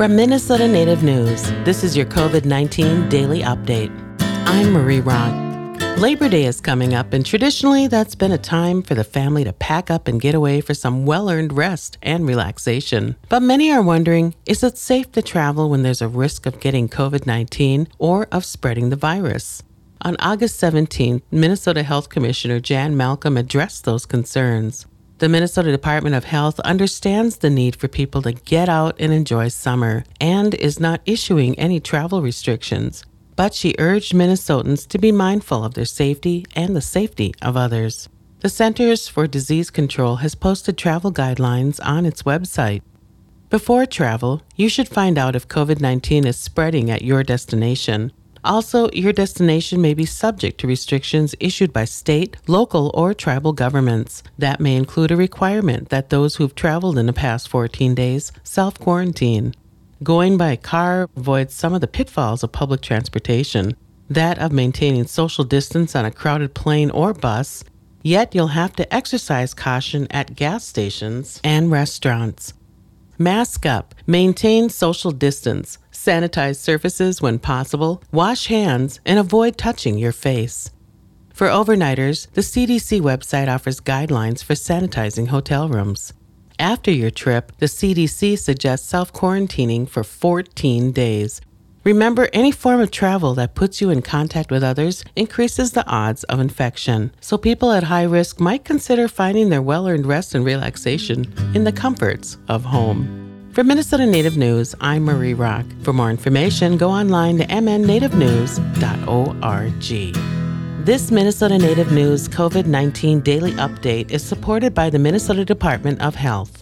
From Minnesota Native News, this is your COVID 19 daily update. I'm Marie Rock. Labor Day is coming up, and traditionally, that's been a time for the family to pack up and get away for some well earned rest and relaxation. But many are wondering is it safe to travel when there's a risk of getting COVID 19 or of spreading the virus? On August 17th, Minnesota Health Commissioner Jan Malcolm addressed those concerns. The Minnesota Department of Health understands the need for people to get out and enjoy summer and is not issuing any travel restrictions. But she urged Minnesotans to be mindful of their safety and the safety of others. The Centers for Disease Control has posted travel guidelines on its website. Before travel, you should find out if COVID 19 is spreading at your destination. Also, your destination may be subject to restrictions issued by state, local, or tribal governments. That may include a requirement that those who've traveled in the past 14 days self quarantine. Going by car avoids some of the pitfalls of public transportation, that of maintaining social distance on a crowded plane or bus, yet you'll have to exercise caution at gas stations and restaurants. Mask up, maintain social distance, sanitize surfaces when possible, wash hands, and avoid touching your face. For overnighters, the CDC website offers guidelines for sanitizing hotel rooms. After your trip, the CDC suggests self quarantining for 14 days. Remember, any form of travel that puts you in contact with others increases the odds of infection, so people at high risk might consider finding their well earned rest and relaxation in the comforts of home. For Minnesota Native News, I'm Marie Rock. For more information, go online to mnnativenews.org. This Minnesota Native News COVID 19 daily update is supported by the Minnesota Department of Health.